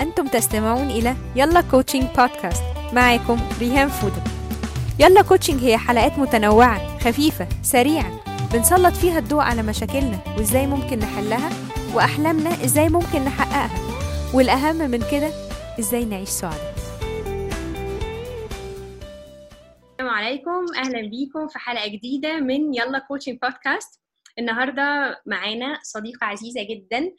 أنتم تستمعون إلى يلا coaching بودكاست معكم ريهام فودة يلا coaching هي حلقات متنوعة خفيفة سريعة. بنسلط فيها الضوء على مشاكلنا وإزاي ممكن نحلها وأحلامنا إزاي ممكن نحققها. والأهم من كده إزاي نعيش سعداء السلام عليكم. أهلا بيكم في حلقة جديدة من يلا coaching بودكاست النهارده معانا صديقة عزيزة جدا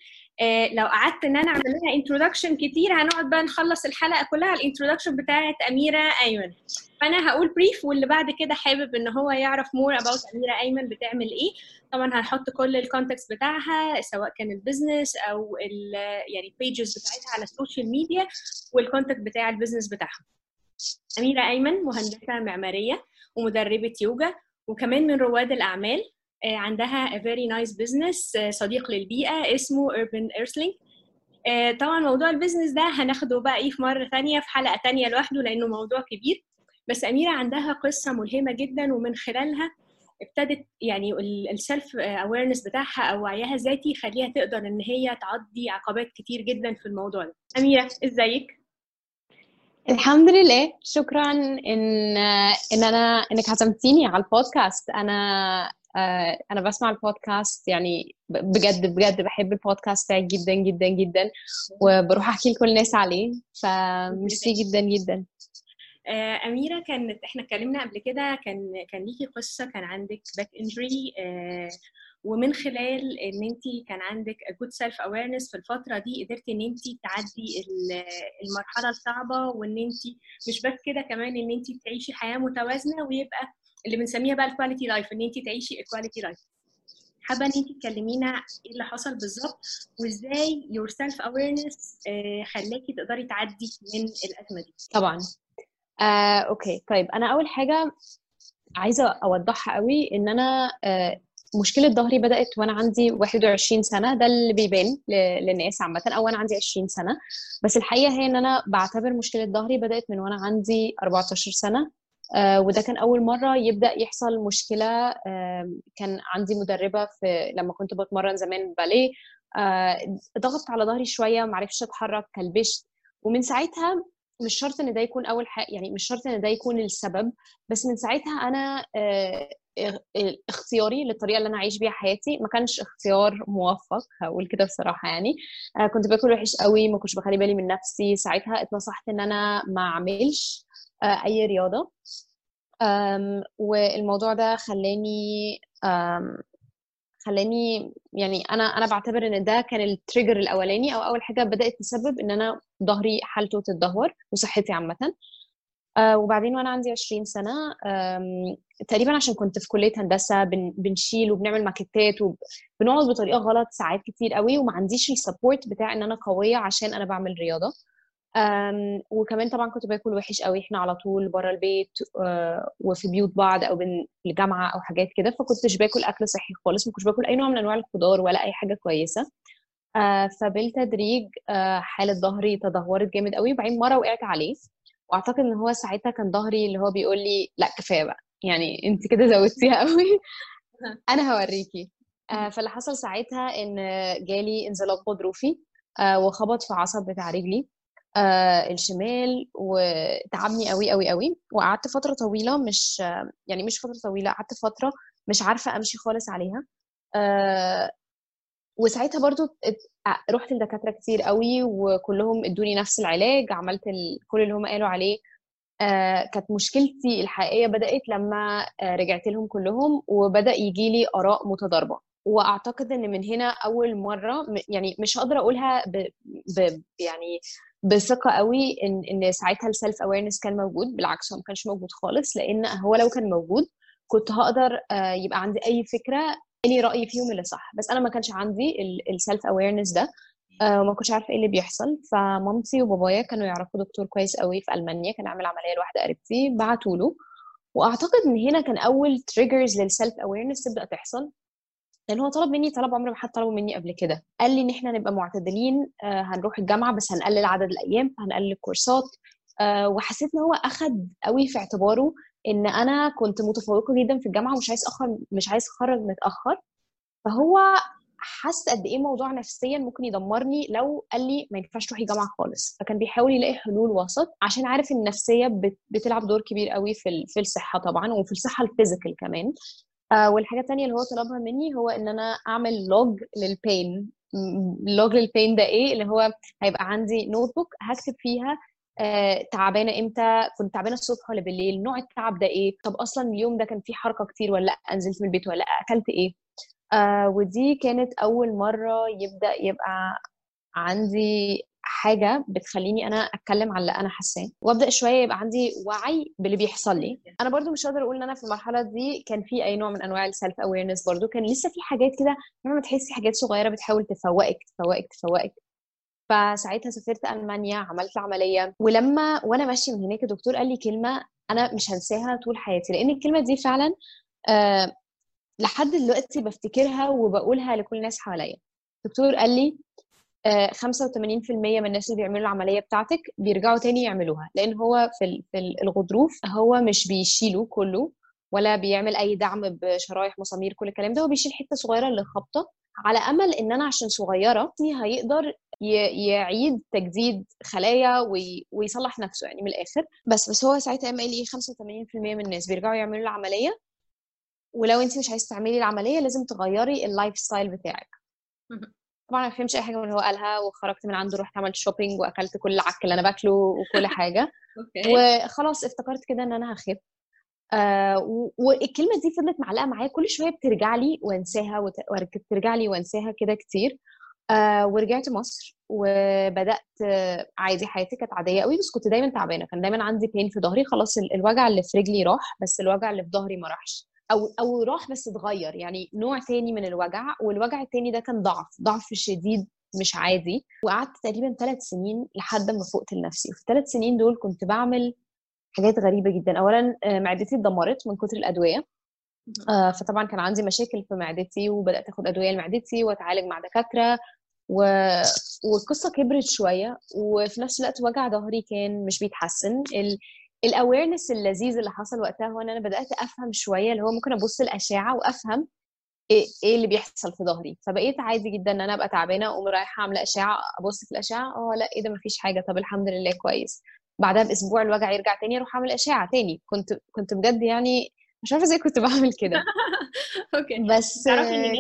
لو قعدت إن أنا أعمل لها introduction كتير هنقعد بقى نخلص الحلقة كلها ال introduction بتاعت أميرة أيمن. فأنا هقول brief واللي بعد كده حابب إن هو يعرف more about أميرة أيمن بتعمل إيه. طبعا هنحط كل ال contacts بتاعها سواء كان ال business أو يعني ال pages بتاعتها على ال social media وال contact بتاع ال business بتاعها. أميرة أيمن مهندسة معمارية ومدربة يوجا وكمان من رواد الأعمال. عندها a very nice business صديق للبيئة اسمه Urban Earthling. طبعا موضوع ال business ده هناخده بقى إيه في مرة تانية في حلقة تانية لوحده لأنه موضوع كبير. بس أميرة عندها قصة ملهمة جدا ومن خلالها ابتدت يعني ال self awareness بتاعها أو وعيها الذاتي يخليها تقدر إن هي تعدي عقبات كتير جدا في الموضوع ده. أميرة إزيك؟ الحمد لله. شكرا إن إن أنا إنك عزمتيني على البودكاست. أنا أنا بسمع البودكاست يعني بجد بجد بحب البودكاست بتاعك جدا جدا جدا وبروح أحكي لكل الناس عليه فميرسي جدا جدا. أميرة كانت إحنا اتكلمنا قبل كده كان كان ليكي قصة كان عندك back injury ومن خلال إن أنت كان عندك a good self awareness في الفترة دي قدرتي إن أنت تعدي المرحلة الصعبة وإن أنت مش بس كده كمان إن أنت تعيشي حياة متوازنة ويبقى اللي بنسميها بقى ال quality life إن انت تعيشي ال quality life حابة إن انت تكلمينا إيه اللي حصل بالظبط وإزاي your self awareness خلاكي تقدري تعدي من الأزمة دي؟ طبعا. آه، okay. طيب أنا أول حاجة عايزة أوضحها قوي إن أنا آه مشكلة ظهري بدأت وأنا عندي 21 سنة. ده اللي بيبان للناس عامة أو أنا عندي 20 سنة. بس الحقيقة هي إن أنا بعتبر مشكلة ظهري بدأت من وأنا عندي 14 سنة. وده كان أول مرة يبدأ يحصل مشكلة آه كان عندي مدربة في لما كنت بتمرن زمان باليه آه ضغطت على ظهري شوية ما عرفتش أتحرك كلبشت ومن ساعتها مش شرط إن ده يكون أول حاجة يعني مش شرط إن ده يكون السبب بس من ساعتها أنا آه اختياري للطريقة اللي أنا عايش بيها حياتي ما كانش اختيار موفق هقول كده بصراحة يعني آه كنت باكل وحش قوي ما كنتش بخلي بالي من نفسي ساعتها اتنصحت إن أنا ما أعملش آه أي رياضة. والموضوع ده خلاني خلاني يعني أنا أنا بعتبر إن ده كان التريجر الأولاني أو أول حاجة بدأت تسبب إن أنا ظهري حالته تتدهور وصحتي عامة. آه وبعدين وأنا عندي 20 سنة تقريبا عشان كنت في كلية هندسة بن بنشيل وبنعمل ماكيتات وبنقعد بطريقة غلط ساعات كتير قوي وما عنديش السبورت بتاع إن أنا قوية عشان أنا بعمل رياضة. وكمان طبعا كنت باكل وحش قوي إحنا على طول بره البيت وفي بيوت بعض أو بين الجامعة أو حاجات كده فكنتش باكل أكل صحي خالص ما كنتش باكل أي نوع من أنواع الخضار ولا أي حاجة كويسة. فبالتدريج حالة ظهري تدهورت جامد قوي وبعدين مرة وقعت عليه. وأعتقد إن هو ساعتها كان ظهري اللي هو بيقول لي لا كفاية بقى يعني أنت كده زودتيها قوي. أنا هوريكي. فاللي حصل ساعتها إن جالي انزلاق غضروفي وخبط في عصب بتاع رجلي. آه الشمال وتعبني قوي قوي قوي وقعدت فترة طويلة مش يعني مش فترة طويلة قعدت فترة مش عارفة أمشي خالص عليها. آه وساعتها برضو رحت لدكاترة كتير قوي وكلهم ادوني نفس العلاج عملت. كل اللي هم قالوا عليه. آه كانت مشكلتي الحقيقية بدأت لما آه رجعت لهم كلهم وبدأ يجي لي آراء متضاربة. وأعتقد إن من هنا أول مرة يعني مش هقدر أقولها ب... ب... يعني بثقة قوي ان إن ساعتها ال self awareness كان موجود بالعكس هو ما كانش موجود خالص لأن هو لو كان موجود كنت هقدر يبقى عندي أي فكرة أني رأيي فيهم اللي صح. بس أنا ما كانش عندي ال self awareness ده وما كنتش عارفة إيه اللي بيحصل. فمامتي وبابايا كانوا يعرفوا دكتور كويس قوي في ألمانيا كان عامل عملية لواحدة قريبتي بعتوا له وأعتقد إن هنا كان أول triggers لل self awareness تبدأ تحصل. لأن هو طلب مني طلب عمر ما حد طلبه مني قبل كده. قال لي إن إحنا نبقى معتدلين آه هنروح الجامعة بس هنقلل عدد الأيام هنقلل الكورسات آه وحسيت إن هو أخد قوي في اعتباره إن أنا كنت متفوقة جدا في الجامعة ومش عايز اخر مش عايز أتخرج متأخر. فهو حس قد إيه موضوع نفسيا ممكن يدمرني لو قال لي ما ينفعش تروحي جامعة خالص. فكان بيحاول يلاقي حلول وسط عشان عارف إن النفسية بت- بتلعب دور كبير قوي في في الصحة طبعا وفي الصحة ال physical كمان. آه والحاجة التانية اللي هو طلبها مني هو إن أنا أعمل log لل pain log لل pain ده إيه؟ اللي هو هيبقى عندي notebook هكتب فيها آه، تعبانة إمتى كنت تعبانة الصبح ولا بالليل نوع التعب ده إيه؟ طب أصلا اليوم ده كان فيه حركة كتير ولا لأ؟ نزلت من البيت ولا لأ؟ أكلت إيه؟ آه ودي كانت أول مرة يبدأ يبقى عندي حاجة بتخليني أنا أتكلم عن اللي أنا حاساه وأبدأ شوية يبقى عندي وعي باللي بيحصل لي. أنا برضو مش قادره أقول إن أنا في المرحلة دي كان في أي نوع من أنواع ال self awareness برضو كان لسه في حاجات كده لما تحسي حاجات صغيرة بتحاول تفوقك تفوقك تفوقك. فساعتها سافرت ألمانيا عملت العملية ولما وأنا ماشية من هناك الدكتور قال لي كلمة أنا مش هنساها طول حياتي لأن الكلمة دي فعلا آه لحد دلوقتي بفتكرها وبقولها لكل الناس حواليا. الدكتور قال لي 85% من الناس اللي بيعملوا العملية بتاعتك بيرجعوا تاني يعملوها لأن هو في في ال- الغضروف هو مش بيشيله كله ولا بيعمل أي دعم بشرايح مسامير كل الكلام ده هو بيشيل حتة صغيرة اللي خابطة على أمل إن أنا عشان صغيرة هيقدر يعيد تجديد خلايا وي- ويصلح نفسه يعني من الآخر. بس بس هو ساعتها قام قال لي 85% من الناس بيرجعوا يعملوا العملية. ولو أنت مش عايزة تعملي العملية لازم تغيري ال lifestyle بتاعك طبعا ما فهمتش أي حاجة من اللي هو قالها وخرجت من عنده رحت عملت shopping وأكلت كل العك اللي أنا باكله وكل حاجة. وخلاص افتكرت كده إن أنا هخف. آه والكلمة دي فضلت معلقة معايا. كل شوية بترجع لي وأنساها وت- بترجع لي وأنساها كده كتير. آه ورجعت مصر وبدأت آه عادي حياتي كانت عادية قوي بس كنت دايما تعبانة. كان دايما عندي بين في ظهري. خلاص ال- الوجع اللي في رجلي راح بس الوجع اللي في ظهري ما راحش. أو أو راح بس اتغير يعني نوع تاني من الوجع والوجع التاني ده كان ضعف ضعف شديد مش عادي. وقعدت تقريبا ثلاث سنين لحد ما فقت لنفسي. وفي الثلاث سنين دول كنت بعمل حاجات غريبة جدا. اولا آه، معدتي اتدمرت من كتر الأدوية. آه، فطبعا كان عندي مشاكل في معدتي وبدأت آخد أدوية لمعدتي وأتعالج مع دكاترة. و... والقصة كبرت شوية وفي نفس الوقت وجع ظهري كان مش بيتحسن. ال... الاويرنس اللذيذ اللي حصل وقتها هو إن أنا بدأت أفهم شوية اللي هو ممكن أبص الاشعه وأفهم إيه إيه اللي بيحصل في ظهري. فبقيت عادي جدا إن أنا أبقى تعبانة اقوم رايحة عاملة أشعة أبص في الأشعة أه لا إيه ده مفيش حاجة طب الحمد لله كويس. بعدها بأسبوع الوجع يرجع تاني أروح أعمل أشعة تاني. كنت كنت بجد يعني مش عارفة إزاي كنت بعمل كده. okay. بس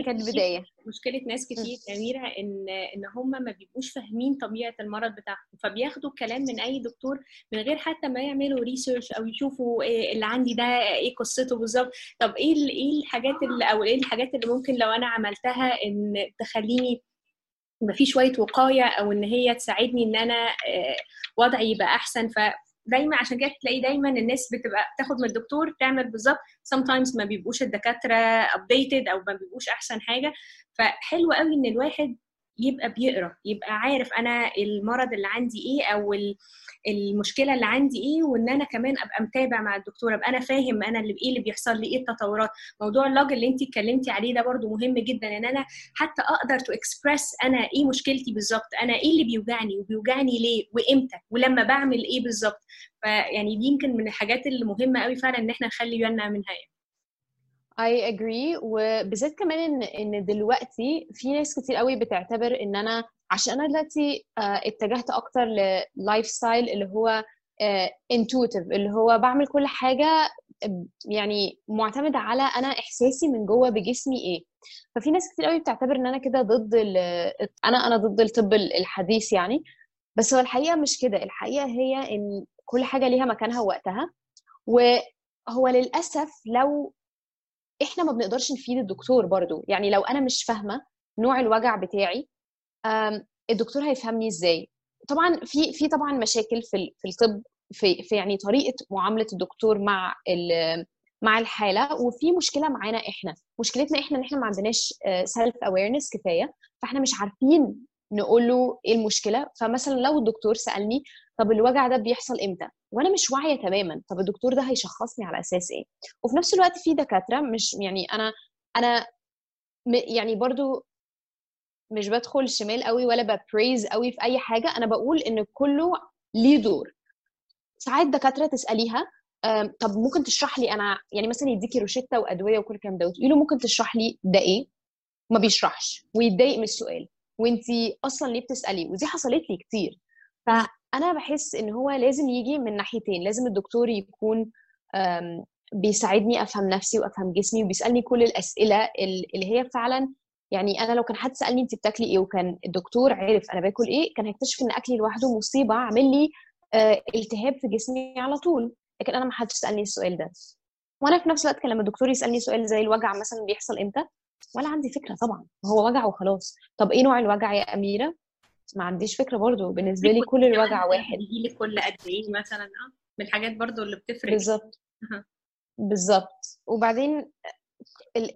كانت بداية. مشكلة ناس كتير يا أميرة إن إن هم ما بيبقوش فاهمين طبيعة المرض بتاعهم فبياخدوا الكلام من أي دكتور من غير حتى ما يعملوا research أو يشوفوا إيه اللي عندي ده إيه قصته بالظبط. طب إيه إيه الحاجات اللي أو إيه الحاجات اللي ممكن لو أنا عملتها إن تخليني يبقى في شوية وقاية أو إن هي تساعدني إن أنا آه، وضعي يبقى أحسن. فدايما عشان كده تلاقي دايما الناس بتبقى تاخد من الدكتور تعمل بالظبط. Sometimes ما بيبقوش الدكاترة updated أو ما بيبقوش أحسن حاجة. فحلو قوي إن الواحد يبقى بيقرا يبقى عارف أنا المرض اللي عندي إيه أو ال- المشكلة اللي عندي إيه وإن أنا كمان أبقى متابع مع الدكتور أبقى أنا فاهم أنا اللي إيه اللي بيحصل لي إيه التطورات موضوع اللوج اللي انت اتكلمتي عليه ده برضو مهم جدا إن أنا حتى أقدر to express أنا إيه مشكلتي بالظبط أنا إيه اللي بيوجعني وبيوجعني ليه وإمتى ولما بعمل إيه بالظبط فيعني دي يمكن من الحاجات اللي مهمة قوي فعلا إن إحنا نخلي بالنا منها يعني. I agree. وبالذات كمان ان إن دلوقتي في ناس كتير قوي بتعتبر إن أنا عشان أنا دلوقتي آه، اتجهت أكتر لل lifestyle اللي هو intuitive اللي هو بعمل كل حاجة آه، يعني معتمدة على أنا إحساسي من جوه بجسمي إيه. ففي ناس كتير قوي بتعتبر إن أنا كده ضد أنا أنا ضد الطب الحديث يعني. بس هو الحقيقة مش كده. الحقيقة هي إن كل حاجة ليها مكانها ووقتها. وهو للأسف لو إحنا ما بنقدرش نفيد الدكتور برضو. يعني لو أنا مش فاهمة نوع الوجع بتاعي الدكتور هيفهمني إزاي؟ طبعا في في طبعا مشاكل في في الطب في في يعني طريقة معاملة الدكتور مع مع الحالة وفي مشكلة معانا إحنا. مشكلتنا إحنا إن إحنا ما عندناش self-awareness كفاية فإحنا مش عارفين نقول له إيه المشكلة؟ فمثلا لو الدكتور سألني طب الوجع ده بيحصل إمتى؟ وأنا مش واعية تماما طب الدكتور ده هيشخصني على أساس إيه؟ وفي نفس الوقت في دكاترة مش يعني أنا أنا يعني برضو مش بدخل شمال قوي ولا بpraise قوي في أي حاجة أنا بقول إن كله ليه دور. ساعات دكاترة تسأليها طب ممكن تشرح لي أنا يعني مثلا يديكي روشتة وأدوية وكل الكلام ده وتقولي له ممكن تشرح لي ده إيه؟ ما بيشرحش ويتضايق من السؤال. وانتي أصلا ليه بتسألي؟ ودي حصلت لي كتير. فأنا بحس إن هو لازم يجي من ناحيتين. لازم الدكتور يكون بيساعدني أفهم نفسي وأفهم جسمي وبيسألني كل الأسئلة ال- اللي هي فعلا يعني أنا لو كان حد سألني انت بتاكلي إيه وكان الدكتور عرف أنا باكل إيه كان هيكتشف إن أكلي لوحده مصيبة عامل لي آه، التهاب في جسمي على طول. لكن أنا ما حدش سألني السؤال ده. وأنا في نفس الوقت كان لما الدكتور يسألني سؤال زي الوجع مثلا بيحصل إمتى ولا عندي فكرة طبعا هو وجع وخلاص. طب إيه نوع الوجع يا أميرة؟ ما عنديش فكرة برضو بالنسبة لي كل الوجع واحد. بيجي لك كل قد إيه مثلا آه من الحاجات برضو اللي بتفرق. بالظبط. بالظبط. وبعدين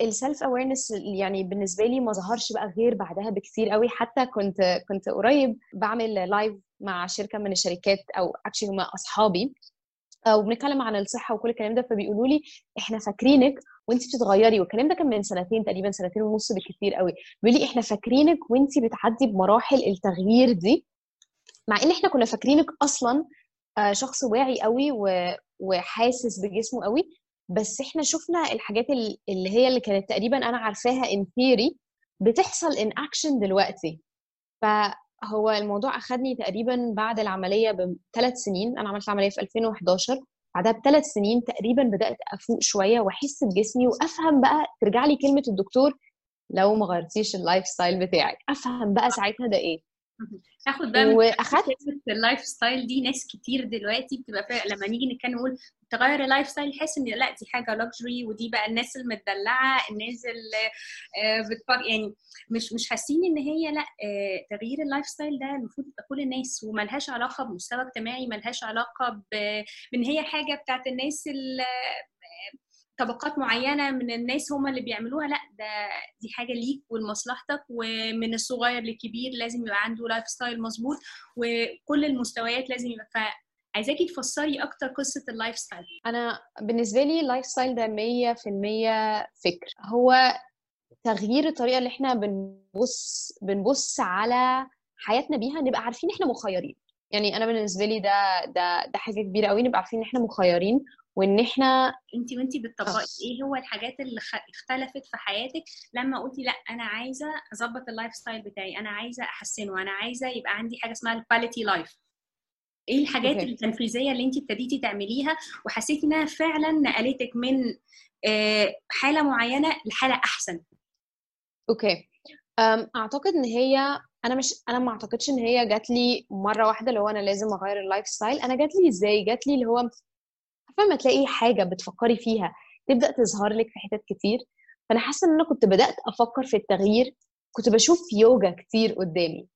ال self-awareness يعني بالنسبة لي ما ظهرش بقى غير بعدها بكتير قوي. حتى كنت كنت قريب بعمل live مع شركة من الشركات أو actually هم أصحابي وبنتكلم عن الصحة وكل الكلام ده فبيقولوا لي إحنا فاكرينك وانت بتتغيري والكلام ده كان من سنتين تقريبا سنتين ونص بالكتير قوي. بيقول لي إحنا فاكرينك وانت بتعدي بمراحل التغيير دي مع إن إحنا كنا فاكرينك أصلا آه، شخص واعي قوي وحاسس بجسمه قوي بس إحنا شفنا الحاجات ال- اللي هي اللي كانت تقريبا أنا عارفاها in theory بتحصل in action دلوقتي. فهو الموضوع اخذني تقريبا بعد العملية بثلاث سنين. أنا عملت العملية في 2011 بعدها بثلاث سنين تقريبا بدأت أفوق شوية وأحس بجسمي وأفهم بقى ترجع لي كلمة الدكتور لو ما غيرتيش ال lifestyle بتاعك. أفهم بقى ساعتها ده إيه. اخد بقى وأخدت ال lifestyle دي ناس كتير دلوقتي بتبقى فا... لما نيجي نتكلم نقول تغير ال lifestyle يحس إن لأ دي حاجة luxury ودي بقى الناس المدلعة الناس اللي آه، بتفر يعني مش مش حاسين إن هي لأ آه، تغيير ال lifestyle ده المفروض يبقى كل الناس وملهاش علاقة بمستوى اجتماعي ملهاش علاقة. بإن هي حاجة بتاعت الناس اللي طبقات معينة من الناس هم اللي بيعملوها لأ ده دي حاجة ليك ولمصلحتك ومن الصغير للكبير لازم يبقى عنده lifestyle مظبوط وكل المستويات لازم يبقى فعايزاكي تفسري أكتر قصة ال lifestyle أنا بالنسبة لي ال lifestyle ده 100% فكر. هو تغيير الطريقة اللي إحنا بنبص بنبص على حياتنا بيها نبقى عارفين إحنا مخيرين. يعني أنا بالنسبة لي ده ده ده حاجة كبيرة قوي نبقى عارفين إن إحنا مخيرين. وإن إحنا انت وانت بتطبقي إيه هو الحاجات اللي. اختلفت في حياتك؟ لما قلتي لأ أنا عايزة أظبط ال lifestyle بتاعي أنا عايزة أحسنه أنا عايزة يبقى عندي حاجة اسمها ال quality life إيه الحاجات okay. التنفيذية اللي انت ابتديتي تعمليها؟ وحسيتي إنها فعلا نقلتك من آه، حالة معينة لحالة أحسن. okay. أم، أعتقد إن هي أنا مش أنا ما أعتقدش إن هي جات لي مرة واحدة اللي هو أنا لازم أغير ال lifestyle أنا جات لي إزاي؟ جات لي اللي هو لما تلاقي حاجة بتفكري فيها تبدأ تظهر لك في حتت كتير. فأنا حاسة إن أنا كنت بدأت أفكر في التغيير كنت بشوف يوجا كتير قدامي.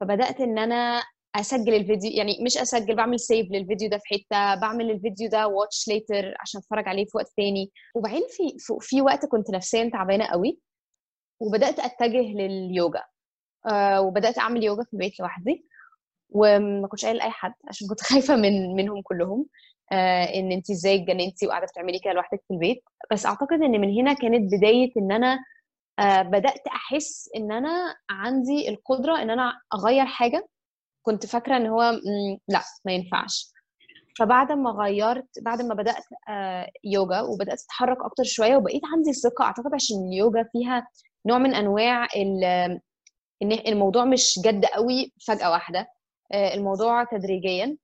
فبدأت إن أنا أسجل الفيديو يعني مش أسجل بعمل save للفيديو ده في حتة بعمل الفيديو ده watch later عشان أتفرج عليه في وقت تاني. وبعدين في في- وقت كنت نفسيا تعبانة قوي وبدأت أتجه لليوجا. آه وبدأت أعمل يوجا في البيت لوحدي وما كنتش قايلة لأي حد عشان كنت خايفة من منهم كلهم. إن انت إزاي اتجننتي وقاعدة بتعملي كده لوحدك في البيت. بس أعتقد إن من هنا كانت بداية إن أنا آه بدأت أحس إن أنا عندي القدرة إن أنا أغير حاجة. كنت فاكرة إن هو لأ ما ينفعش. فبعد ما غيرت بعد ما بدأت آه، يوجا وبدأت أتحرك أكتر شوية وبقيت عندي ثقة أعتقد عشان اليوجا فيها نوع من أنواع إن الموضوع مش جد قوي فجأة واحدة آه، الموضوع تدريجيا.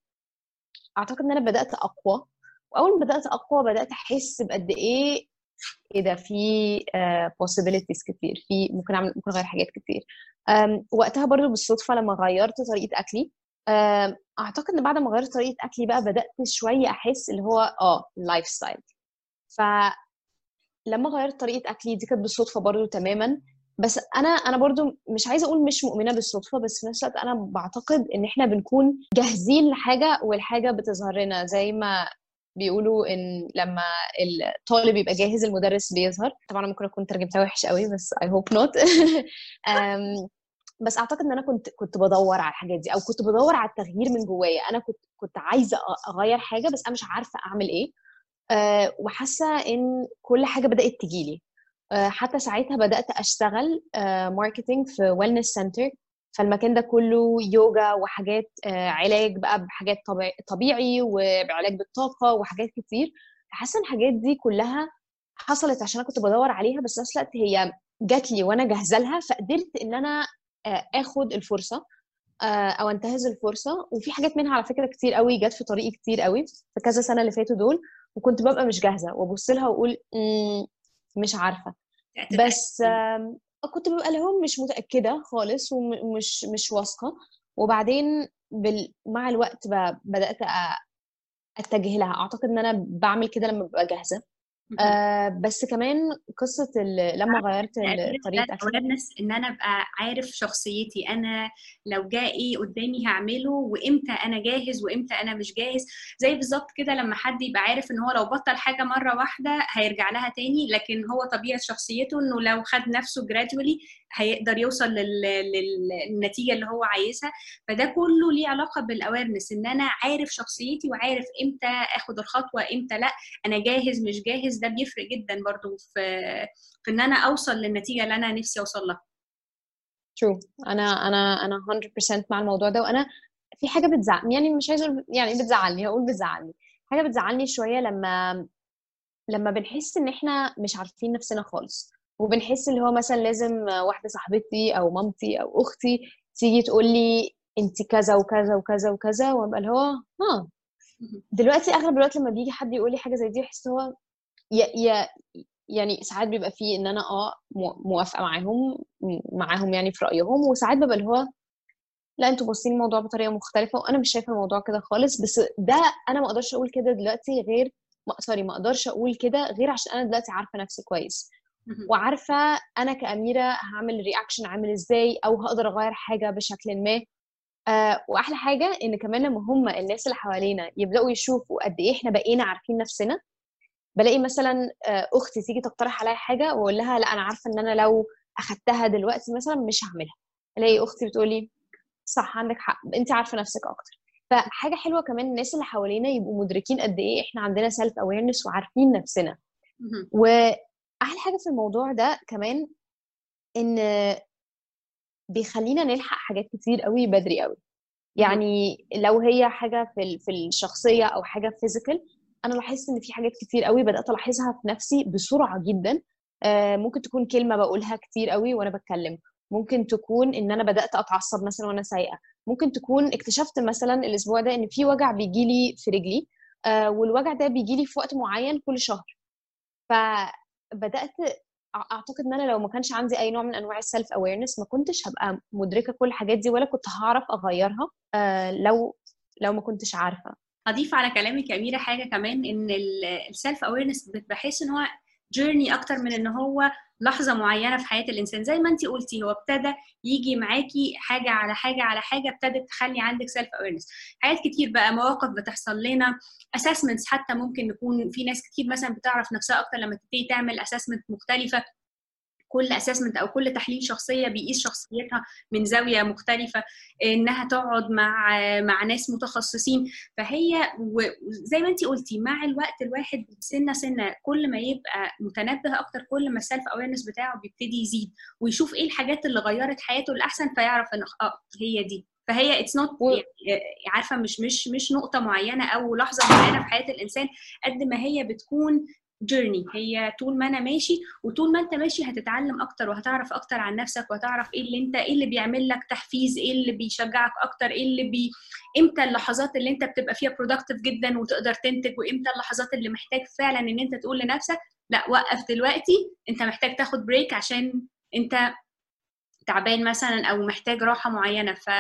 أعتقد إن أنا بدأت أقوى. وأول ما بدأت أقوى بدأت أحس بقد إيه إيه ده في آه، possibilities كتير في ممكن أعمل ممكن أغير حاجات كتير. وقتها برضو بالصدفة لما غيرت طريقة أكلي أعتقد إن بعد ما غيرت طريقة أكلي بقى بدأت شوية أحس اللي هو آه ال lifestyle فلما غيرت طريقة أكلي دي كانت بالصدفة برضو تماما. بس أنا أنا برضو مش عايزة أقول مش مؤمنة بالصدفة بس في نفس الوقت أنا بعتقد إن إحنا بنكون جاهزين لحاجة والحاجة بتظهر لنا زي ما بيقولوا إن لما الطالب يبقى جاهز المدرس بيظهر. طبعا أنا ممكن أكون ترجمتها وحش قوي بس hope not. أم، بس أعتقد إن أنا كنت كنت بدور على الحاجات دي أو كنت بدور على التغيير من جوايا. أنا كنت كنت عايزة أغير حاجة بس أنا مش عارفة أعمل إيه. أه، وحاسة إن كل حاجة بدأت تجيلي. حتى ساعتها بدأت أشتغل marketing في wellness center فالمكان ده كله يوجا وحاجات آه، علاج بقى بحاجات طبيعي, وبعلاج بالطاقة وحاجات كتير. حاسه الحاجات دي كلها حصلت عشان أنا كنت بدور عليها بس نفس الوقت هي جات لي وأنا جاهزة لها فقدرت إن أنا آه، آخد الفرصة آه، أو أنتهز الفرصة. وفي حاجات منها على فكرة كتير قوي جت في طريقي كتير قوي في كذا سنة اللي فاتوا دول وكنت ببقى مش جاهزة. وأبص لها وأقول "مم، مش عارفة. بس كنت ببقى لهم مش متأكدة خالص ومش مش واثقة. وبعدين بال... مع الوقت ب... بدأت أ... أتجه لها. أعتقد إن أنا بعمل كده لما ببقى جاهزة. آه بس كمان ال... لما غيرت أكلي awareness إن أنا أبقى عارف شخصيتي. أنا لو جاء إيه قدامي هعمله وإمتى أنا جاهز وإمتى أنا مش جاهز. زي بالظبط كده لما حد يبقى عارف إن هو لو بطل حاجة مرة واحدة هيرجع لها تاني لكن هو طبيعة شخصيته إنه لو خد نفسه gradually هيقدر يوصل لل... لل... للنتيجة اللي هو عايزها. فده كله ليه علاقة بالاويرنس إن أنا عارف شخصيتي وعارف إمتى آخد الخطوة إمتى لأ. أنا جاهز مش جاهز ده بيفرق جدا برضو في في إن أنا أوصل للنتيجة اللي أنا نفسي أوصل لها. True. أنا أنا أنا 100% مع الموضوع ده. وأنا في حاجة بتزعل يعني مش أقول- يعني بتزعلني هقول بتزعلني. حاجة بتزعلني شوية لما لما بنحس إن إحنا مش عارفين نفسنا خالص. وبنحس اللي هو مثلا لازم واحدة صاحبتي أو مامتي أو أختي تيجي تقول لي أنت كذا وكذا وكذا وكذا وأبقى اللي هو ها دلوقتي أغلب الوقت لما بيجي حد يقول لي حاجة زي دي بحس هو يا يا يعني ساعات بيبقى فيه إن أنا آه مو- موافقة معاهم معاهم يعني في رأيهم وساعات ببقى اللي هو لا أنتوا باصين الموضوع بطريقة مختلفة وأنا مش شايفة الموضوع كده خالص بس ده أنا ما أقدرش أقول كده دلوقتي غير ما sorry ما أقدرش أقول كده غير عشان أنا دلوقتي عارفة نفسي كويس. وعارفة أنا كأميرة هعمل reaction عامل إزاي أو هقدر أغير حاجة بشكل ما. آه وأحلى حاجة إن كمان لما هم الناس اللي حوالينا يبدأوا يشوفوا قد إيه إحنا بقينا عارفين نفسنا بلاقي مثلا آه، أختي تيجي تقترح عليا حاجة وأقول لها لأ أنا عارفة إن أنا لو أخدتها دلوقتي مثلا مش هعملها. ألاقي أختي بتقولي صح عندك حق انت عارفة نفسك أكتر. فحاجة حلوة كمان الناس اللي حوالينا يبقوا مدركين قد إيه إحنا عندنا self-awareness وعارفين نفسنا. وأحلى حاجة في الموضوع ده كمان إن بيخلينا نلحق حاجات كتير قوي بدري قوي. يعني لو هي حاجة في في الشخصية أو حاجة فيزيكال أنا لاحظت إن في حاجات كتير قوي بدأت ألاحظها في نفسي بسرعة جدا. آه، ممكن تكون كلمة بقولها كتير قوي وأنا بتكلم. ممكن تكون إن أنا بدأت أتعصب مثلا وأنا سايقة. ممكن تكون اكتشفت مثلا الأسبوع ده إن في وجع بيجي لي في رجلي آه، والوجع ده بيجي لي في وقت معين كل شهر. فبدأت أعتقد إن أنا لو ما كانش عندي أي نوع من أنواع ال self awareness ما كنتش هبقى مدركة كل الحاجات دي ولا كنت هعرف أغيرها آه، لو لو ما كنتش عارفة. أضيف على كلامك يا أميرة حاجة كمان إن ال self awareness بحس إن هو journey أكتر من إن هو لحظة معينة في حياة الإنسان. زي ما انت قلتي هو ابتدى يجي معاكي حاجة على حاجة على حاجة ابتدت تخلي عندك self awareness حاجات كتير بقى مواقف بتحصل لنا assessments حتى ممكن نكون في ناس كتير مثلا بتعرف نفسها أكتر لما تبتدي تعمل assessment مختلفة. كل assessment أو كل تحليل شخصية بيقيس شخصيتها من زاوية مختلفة إنها تقعد مع مع ناس متخصصين. فهي وزي ما انت قلتي مع الوقت الواحد سنة سنة كل ما يبقى متنبه أكتر كل ما ال self awareness بتاعه بيبتدي يزيد ويشوف إيه الحاجات اللي غيرت حياته الاحسن فيعرف إن آه هي دي. فهي it's not و- عارفة مش مش مش نقطة معينة أو لحظة معينة في حياة الإنسان قد ما هي بتكون journey هي طول ما أنا ماشي وطول ما أنت ماشي هتتعلم أكتر وهتعرف أكتر عن نفسك وهتعرف إيه اللي أنت إيه اللي بيعمل لك تحفيز إيه اللي بيشجعك أكتر إيه اللي بي إمتى اللحظات اللي أنت بتبقى فيها productive جدا وتقدر تنتج وإمتى اللحظات اللي محتاج فعلا إن أنت تقول لنفسك لا وقف دلوقتي أنت محتاج تاخد break عشان أنت تعبان مثلا أو محتاج راحة معينة. ف...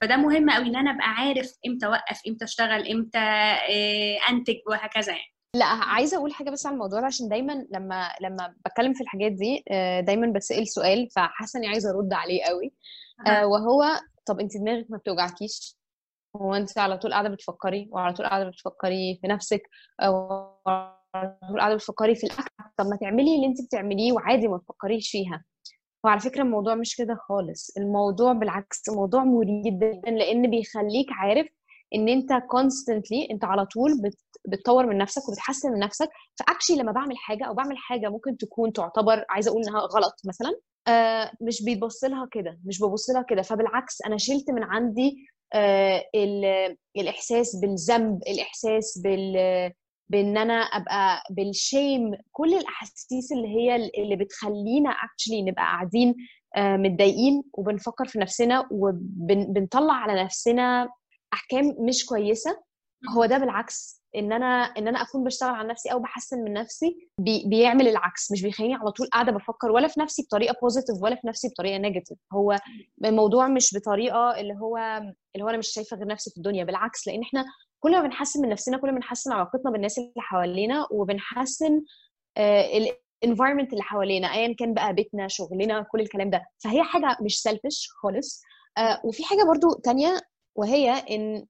فده مهم قوي إن أنا أبقى عارف إمتى أوقف إمتى أشتغل إمتى آه، أنتج وهكذا يعني. لا عايزة أقول حاجة بس على الموضوع ده عشان دايما لما لما بتكلم في الحاجات دي آه، دايما بتسأل سؤال فحاسة إني عايزة أرد عليه قوي. آه، وهو طب انت دماغك ما بتوجعكيش؟ هو انت على طول قاعدة بتفكري وعلى طول قاعدة بتفكري في نفسك أو على طول قاعدة بتفكري في الأكل. طب ما تعملي اللي انت بتعمليه وعادي ما تفكريش فيها. وعلى فكرة الموضوع مش كده خالص. الموضوع بالعكس موضوع مريح جدا لأن بيخليك عارف إن أنت constantly أنت على طول بت بتطور من نفسك وبتحسن من نفسك. فاكشلي لما بعمل حاجة أو بعمل حاجة ممكن تكون تعتبر عايزة أقول إنها غلط مثلا آه مش بيتبص لها كده مش ببص لها كده. فبالعكس أنا شلت من عندي آه ال- الإحساس بالذنب الإحساس بال بإن أنا أبقى بال shame كل الأحاسيس اللي هي اللي بتخلينا actually نبقى قاعدين آه، متضايقين وبنفكر في نفسنا وبنطلع على نفسنا أحكام مش كويسة. هو ده بالعكس إن أنا إن أنا أكون بشتغل على نفسي أو بحسن من نفسي بي بيعمل العكس مش بيخليني على طول قاعدة بفكر ولا في نفسي بطريقة positive ولا في نفسي بطريقة negative هو الموضوع مش بطريقة اللي هو اللي هو أنا مش شايفة غير نفسي في الدنيا بالعكس لأن إحنا كل ما بنحسن من نفسنا كل ما بنحسن علاقتنا بالناس اللي حوالينا وبنحسن ال environment اللي حوالينا ايا كان بقى بيتنا شغلنا كل الكلام ده. فهي حاجة مش selfish خالص. آه، وفي حاجة برضو تانية وهي إن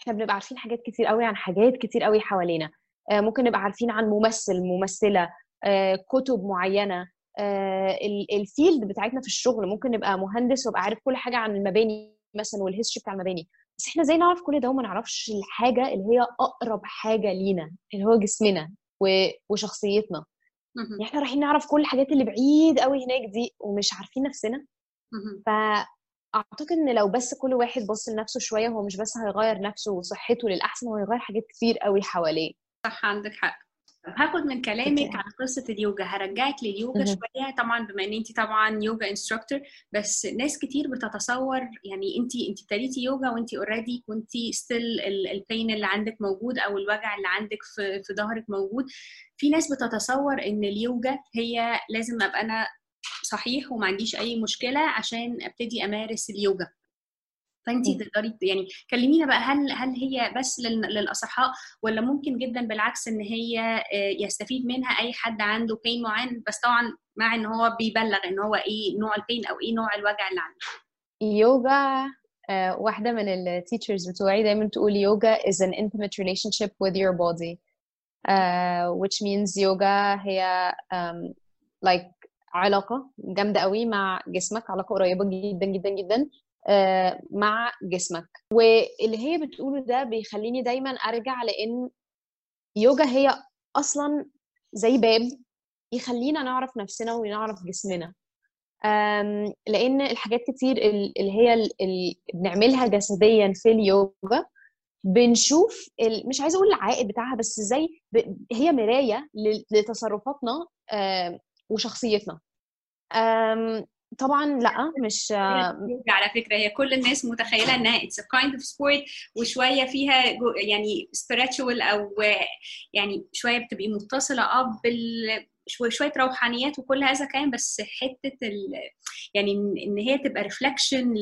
إحنا بنبقى عارفين حاجات كتير قوي عن حاجات كتير قوي حوالينا. آه، ممكن نبقى عارفين عن ممثل ممثلة آه، كتب معينة ال field بتاعتنا في الشغل. ممكن نبقى مهندس وأبقى عارف كل حاجة عن المباني مثلا وال history بتاع المباني. بس إحنا إزاي نعرف كل ده وما نعرفش الحاجة اللي هي أقرب حاجة لينا اللي هو جسمنا وشخصيتنا؟ يعني إحنا رايحين نعرف كل الحاجات اللي بعيد قوي هناك دي ومش عارفين نفسنا. فاعتقد إن لو بس كل واحد بص لنفسه شوية هو مش بس هيغير نفسه وصحته للأحسن هو هيغير حاجات كتير قوي حواليه. صح عندك حق. هاخد من كلامك عن قصة اليوجا. هرجعك لليوجا شوية. طبعا بما إن انت طبعا يوجا instructor بس ناس كتير بتتصور يعني انت انت ابتديتي يوجا وانت already كنتي still ال pain اللي عندك موجود أو الوجع اللي عندك في في ظهرك موجود. في ناس بتتصور إن اليوجا هي لازم أبقى أنا صحيح وما عنديش أي مشكلة عشان أبتدي أمارس اليوجا. فانت تقدري يعني كلمينا بقى هل هل هي بس للأصحاء ولا ممكن جدا بالعكس إن هي آه، يستفيد منها أي حد عنده بين معين؟ بس طبعا مع إن هو بيبلغ إن هو إيه نوع البين أو إيه نوع الوجع اللي عنده. يوجا uh, واحدة من التيتشرز بتوعي دايما تقول يوجا is an intimate relationship with your body. uh, which means يوجا هي um, like علاقة جامدة قوي مع جسمك علاقة قريبة جدا جدا جدا آه، مع جسمك. واللي هي بتقوله ده بيخليني دايما أرجع لأن يوجا هي أصلا زي باب يخلينا نعرف نفسنا ونعرف جسمنا. لأن الحاجات كتير اللي هي اللي بنعملها جسديا في اليوجا بنشوف مش عايزة أقول العائد بتاعها بس زي هي مراية لتصرفاتنا وشخصيتنا. طبعا لا مش على فكرة هي كل الناس متخيلة إنها it's kind of sport وشوية فيها يعني spiritual أو يعني شوية بتبقي متصلة آه بال شوية روحانيات وكل هذا كان بس حتة ال... يعني إن هي تبقى reflection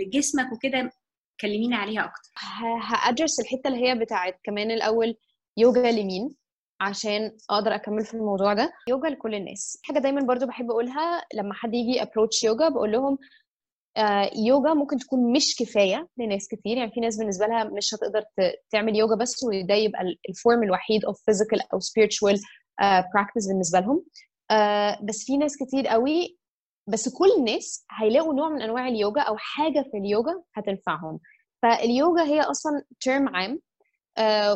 لجسمك وكده كلمينا عليها أكتر. هأدرس الحتة اللي هي بتاعت كمان الأول يوجا لمين؟ عشان أقدر أكمل في الموضوع ده. يوجا لكل الناس. حاجة دايما برضو بحب أقولها لما حد يجي approach يوجا بقول لهم آه يوجا ممكن تكون مش كفاية لناس كتير. يعني في ناس بالنسبة لها مش هتقدر تعمل يوجا بس وده يبقى ال form الوحيد of physical أو spiritual practice uh, بالنسبة لهم. uh, بس في ناس كتير قوي بس كل الناس هيلاقوا نوع من أنواع اليوجا أو حاجة في اليوجا هتنفعهم. فاليوجا هي أصلا term عام. آه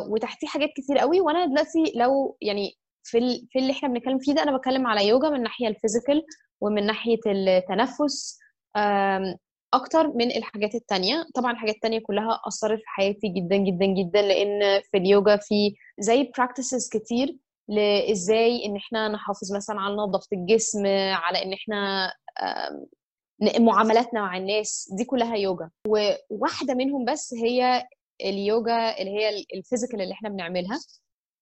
وتحتيه حاجات كتير قوي. وأنا دلوقتي لو يعني في ال... في اللي إحنا بنتكلم فيه ده أنا بتكلم على يوجا من الناحيه ال physical ومن ناحية التنفس أكتر من الحاجات التانية. طبعا الحاجات التانية كلها أثرت في حياتي جدا جدا جدا لأن في اليوجا في زي practices كتير لإزاي إن إحنا نحافظ مثلا على نظافة الجسم على إن إحنا معاملاتنا مع الناس. دي كلها يوجا. وواحده منهم بس هي اليوجا اللي هي ال physical اللي إحنا بنعملها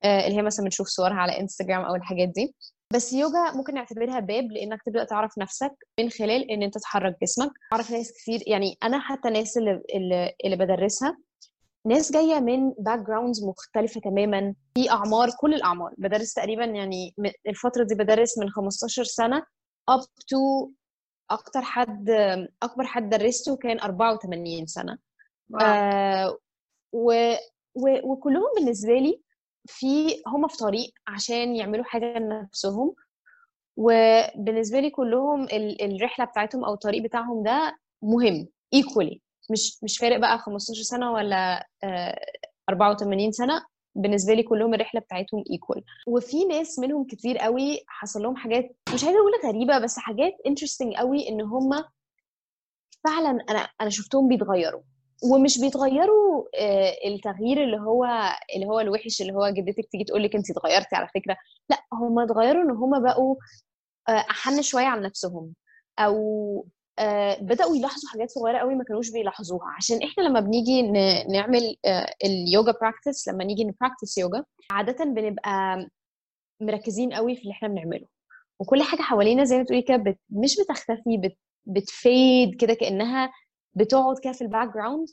آه، اللي هي مثلا بنشوف صورها على انستغرام أو الحاجات دي. بس يوجا ممكن نعتبرها باب لإنك تبدأ تعرف نفسك من خلال إن أنت تحرك جسمك. أعرف ناس كتير يعني أنا حتى الناس اللي اللي بدرسها ناس جاية من backgrounds مختلفة تماما. في أعمار كل الأعمار. بدرس تقريبا يعني الفترة دي بدرس من 15 سنة up to أكتر حد أكبر حد درسته كان 84 سنة. آه و... و... وكلهم بالنسبة لي في هم في طريق عشان يعملوا حاجة لنفسهم وبالنسبة لي كلهم ال... الرحلة بتاعتهم أو الطريق بتاعهم ده مهم equally مش مش فارق بقى 15 سنة ولا 84 سنة بالنسبة لي كلهم الرحلة بتاعتهم equal وفي ناس منهم كتير قوي حصل لهم حاجات مش عايزة أقول غريبة بس حاجات interesting قوي إن هم فعلا أنا أنا شفتهم بيتغيروا. ومش بيتغيروا آه، التغيير اللي هو اللي هو الوحش اللي هو جدتك تيجي تقول لك انت اتغيرتي على فكرة. لا هم اتغيروا إن هم بقوا آه، أحن شوية على نفسهم. أو آه، بدأوا يلاحظوا حاجات صغيرة قوي ما كانوش بيلاحظوها. عشان إحنا لما بنيجي نعمل اليوجا practice لما نيجي ن practice يوجا عادة بنبقى مركزين قوي في اللي إحنا بنعمله. وكل حاجة حوالينا زي ما تقولي كده. مش بتختفي بت... بتفيد كده كأنها بتقعد كده في ال background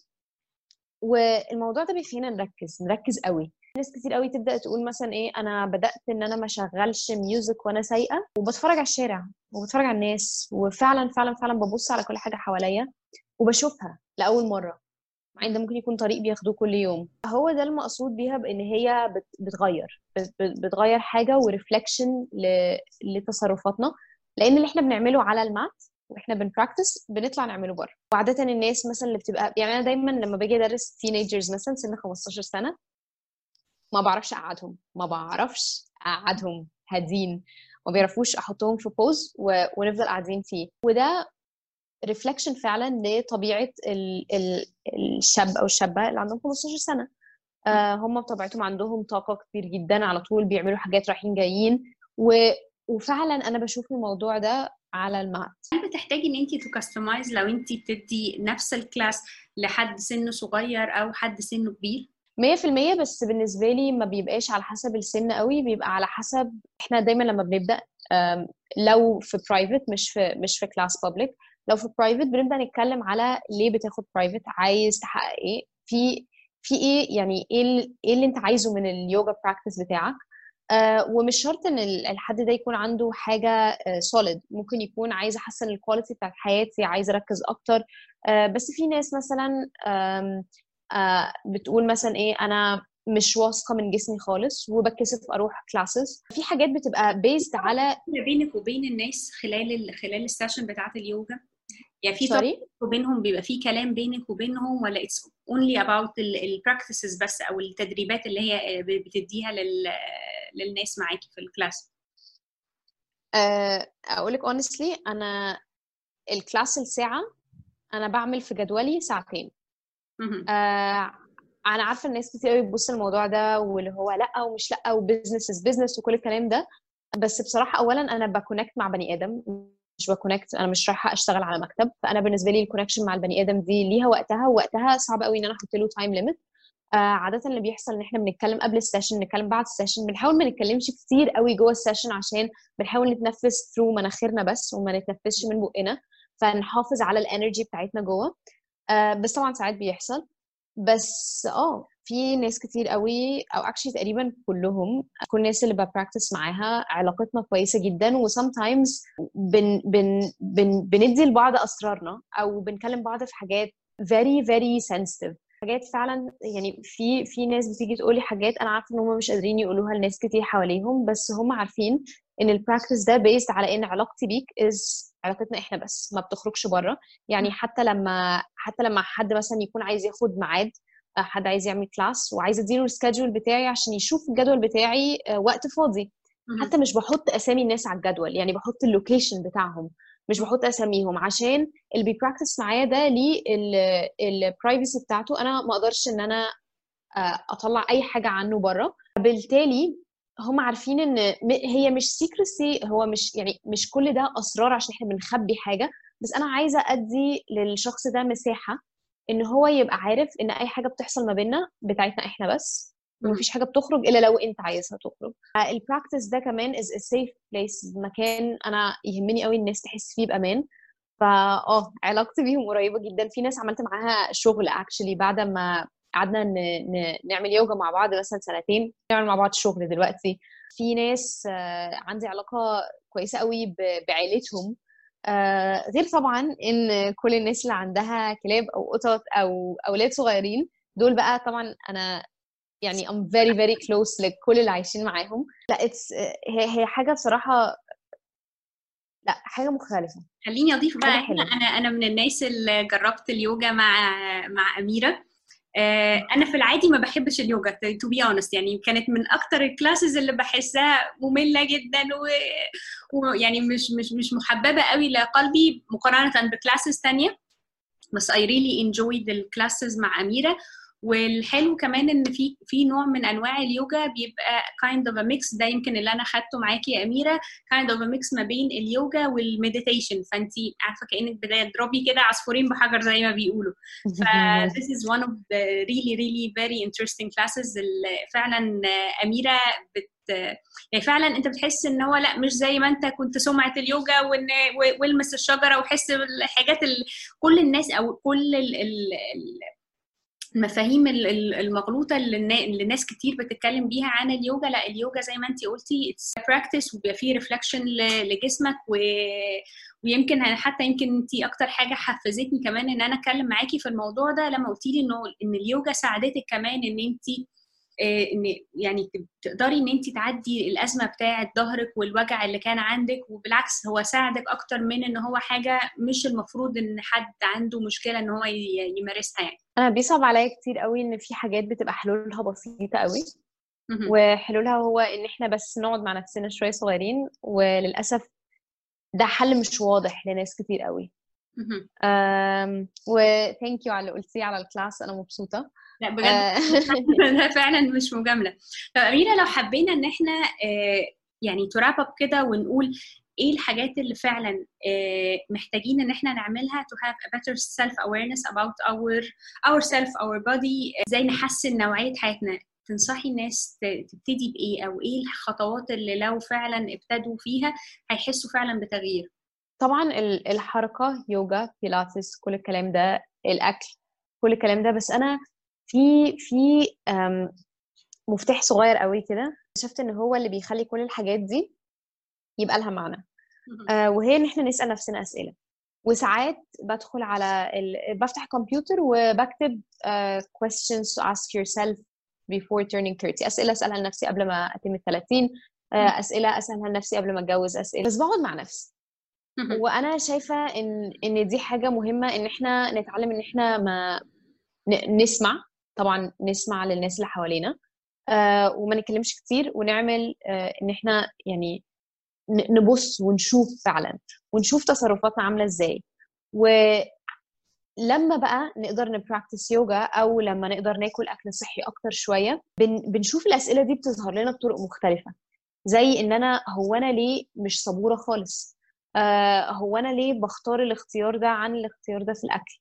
والموضوع ده بيخلينا نركز نركز قوي. ناس كتير قوي تبدأ تقول مثلا إيه أنا بدأت إن أنا ما أشغلش music وأنا سايقة وبتفرج على الشارع وبتفرج على الناس وفعلا فعلا فعلا ببص على كل حاجة حواليا وبشوفها لأول مرة. مع إن ده ممكن يكون طريق بياخدوه كل يوم. هو ده المقصود بيها بإن هي بت- بتغير بت- بت- بتغير حاجة و reflection لتصرفاتنا. لأن اللي إحنا بنعمله على ال mat وإحنا بن practice بنطلع نعمله بره. وعادة الناس مثلا اللي بتبقى يعني أنا دايما لما باجي أدرس teenagers مثلا سن 15 سنة ما بعرفش أقعدهم ما بعرفش أقعدهم هادين ما بيعرفوش أحطهم في pose و... ونفضل قاعدين فيه. وده reflection فعلا لطبيعة ال... ال... الشاب أو الشابة اللي عندهم 15 سنة. آه هم بطبيعتهم عندهم طاقة كتير جدا على طول بيعملوا حاجات رايحين جايين. و... وفعلا أنا بشوف الموضوع ده على ال mat هل بتحتاجي إن انت ت customize لو انت بتدي نفس ال class لحد سنه صغير أو حد سنه كبير؟ 100% بس بالنسبة لي ما بيبقاش على حسب السن قوي بيبقى على حسب إحنا دايما لما بنبدأ لو في private مش في مش في class public لو في private بنبدأ نتكلم على ليه بتاخد private عايز تحقق إيه؟ في في إيه؟ يعني إيه إيه اللي أنت عايزه من اليوجا practice بتاعك؟ ومش شرط إن ال- الحد ده يكون عنده حاجة solid ممكن يكون عايز أحسن ال quality بتاعت حياتي عايز أركز أكتر. آه بس في ناس مثلا آه بتقول مثلا إيه أنا مش واثقة من جسمي خالص وبتكسف أروح classes في حاجات بتبقى based على بينك وبين الناس خلال ال... خلال ال session بتاعت اليوجا يعني في sorry وبينهم بيبقى في كلام بينك وبينهم ولا it's only about ال practices بس أو التدريبات اللي هي بتديها لل... للناس معاكي في ال class أقول لك honestly أنا ال class الساعة أنا بعمل في جدولي ساعتين. آه أنا عارفة الناس كتير قوي بتبص الموضوع ده واللي هو لأ ومش لأ و business is business وكل الكلام ده. بس بصراحة اولا أنا ب connect مع بني آدم. مش ب connect أنا مش رايحة أشتغل على مكتب. فأنا بالنسبة لي ال connection مع البني آدم دي ليها وقتها ووقتها صعب قوي إن أنا أحط له time limit آه عادة اللي بيحصل إن إحنا بنتكلم قبل ال session نتكلم بعد ال session بنحاول ما نتكلمش كتير قوي جوه ال session عشان بنحاول نتنفس through مناخيرنا بس وما نتنفسش من بقنا. فنحافظ على ال energy بتاعتنا جوه. آه بس طبعا ساعات بيحصل. بس آه. في ناس كتير قوي أو actually تقريبا كلهم كل الناس اللي ب practice معاها علاقتنا كويسة جدا و sometimes بن بن بن بندي لبعض أسرارنا أو بنكلم بعض في حاجات very very sensitive. حاجات فعلا يعني في في ناس بتيجي تقولي حاجات أنا عارفة إن هم مش قادرين يقولوها لناس كتير حواليهم بس هم عارفين إن ال practice ده based على إن علاقتي بيك is علاقتنا إحنا بس ما بتخرجش بره. يعني حتى لما حتى لما حد مثلا يكون عايز ياخد ميعاد حد عايز يعمل class وعايز أديله ال schedule بتاعي عشان يشوف الجدول بتاعي آه، وقت فاضي. حتى مش بحط أسامي الناس على الجدول يعني بحط ال location بتاعهم مش بحط أساميهم عشان اللي بي practice معايا ده ليه ال privacy بتاعته. أنا ما أقدرش إن أنا آه، أطلع أي حاجة عنه بره. بالتالي هم عارفين إن هي مش secrecy هو مش يعني مش كل ده أسرار عشان إحنا بنخبي حاجة. بس أنا عايزة أدي للشخص ده مساحة إن هو يبقى عارف إن أي حاجة بتحصل ما بيننا بتاعتنا إحنا بس ومفيش حاجة بتخرج إلا لو أنت عايزها تخرج. ال practice ده كمان is safe place مكان أنا يهمني قوي الناس تحس فيه بأمان. فا آه علاقتي بيهم قريبة جدا. في ناس عملت معاها شغل actually بعد ما قعدنا ن... ن... نعمل يوجا مع بعض مثلا سنتين. نعمل مع بعض شغل دلوقتي. في ناس آه، عندي علاقة كويسة قوي ب... بعيلتهم. آه، غير طبعا إن كل الناس اللي عندها كلاب أو قطط أو أولاد صغيرين دول بقى طبعا أنا يعني I'm very very close لكل اللي عايشين معاهم. لا it's هي هي حاجة بصراحة لا حاجة مختلفة. خليني أضيف بقى هنا. أنا أنا من الناس اللي جربت اليوجا مع مع أميرة. أنا في العادي ما بحبش اليوجا to be honest يعني كانت من أكتر ال classes اللي بحسها مملة جدا ويعني مش مش مش محببة قوي لقلبي مقارنة ب classes تانية. بس I really enjoyed ال classes مع أميرة. والحلو كمان إن في في نوع من أنواع اليوجا بيبقى kind of a mix. ده يمكن اللي أنا خدته معاكي يا أميرة. kind of a mix ما بين اليوجا وال meditation فانت عارفة كأنك بتضربي كده عصفورين بحجر زي ما بيقولوا. ف this is one of the really really very interesting classes اللي فعلا أميرة بت يعني فعلا أنت بتحس إن هو لأ مش زي ما أنت كنت سمعة اليوجا وإن والمس الشجرة وحس بالحاجات ال... كل الناس أو كل ال... ال... المفاهيم المغلوطة اللي الناس كتير بتتكلم بيها عن اليوجا. لا اليوجا زي ما انت قلتي practice وبيبقى فيه reflection لجسمك و... ويمكن حتى يمكن انت أكتر حاجة حفزتني كمان إن أنا أتكلم معاكي في الموضوع ده لما قلتي لي إنه إن اليوجا ساعدتك كمان إن انت إن يعني تقدري إن انت تعدي الأزمة بتاعة ظهرك والوجع اللي كان عندك وبالعكس هو ساعدك أكتر من إن هو حاجة مش المفروض إن حد عنده مشكلة إن هو يمارسها يعني. أنا بيصعب عليا كتير قوي إن في حاجات بتبقى حلولها بسيطة قوي. وحلولها هو إن إحنا بس نقعد مع نفسنا شوية صغيرين وللأسف ده حل مش واضح لناس كتير قوي. و thank you على اللي قلتيه على ال class أنا مبسوطة. لا بجد. ده فعلا مش مجاملة. طب أميرة لو حبينا إن إحنا يعني تراب اب كده ونقول إيه الحاجات اللي فعلا محتاجين إن إحنا نعملها to have a better self awareness about our ourself our body إزاي نحسن نوعية حياتنا. تنصحي الناس تبتدي بإيه؟ أو إيه الخطوات اللي لو فعلا ابتدوا فيها هيحسوا فعلا بتغيير؟ طبعا الحركة يوجا بيلاتس كل الكلام ده الأكل كل الكلام ده. بس أنا في في مفتاح صغير قوي كده. اكتشفت إن هو اللي بيخلي كل الحاجات دي يبقى لها معنى. آه وهي إن إحنا نسأل نفسنا أسئلة. وساعات بدخل على ال... بفتح كمبيوتر وبكتب uh, questions to ask yourself before turning 30 أسئلة أسألها لنفسي قبل ما أتم ال 30 uh, أسئلة أسألها لنفسي قبل ما أتجوز. أسئلة. بس بقعد مع نفسي. وأنا شايفة ان إن دي حاجة مهمة إن إحنا نتعلم إن إحنا ما نسمع. طبعا نسمع للناس اللي حوالينا. آه وما نتكلمش كتير ونعمل آه إن إحنا يعني نبص ونشوف فعلا ونشوف تصرفاتنا عاملة إزاي. ولما بقى نقدر نبراكتس يوجا أو لما نقدر ناكل أكل صحي أكتر شوية بن بنشوف الأسئلة دي بتظهر لنا بطرق مختلفة. زي إن أنا هو أنا ليه مش صبورة خالص؟ آه هو أنا ليه بختار الاختيار ده عن الاختيار ده في الأكل؟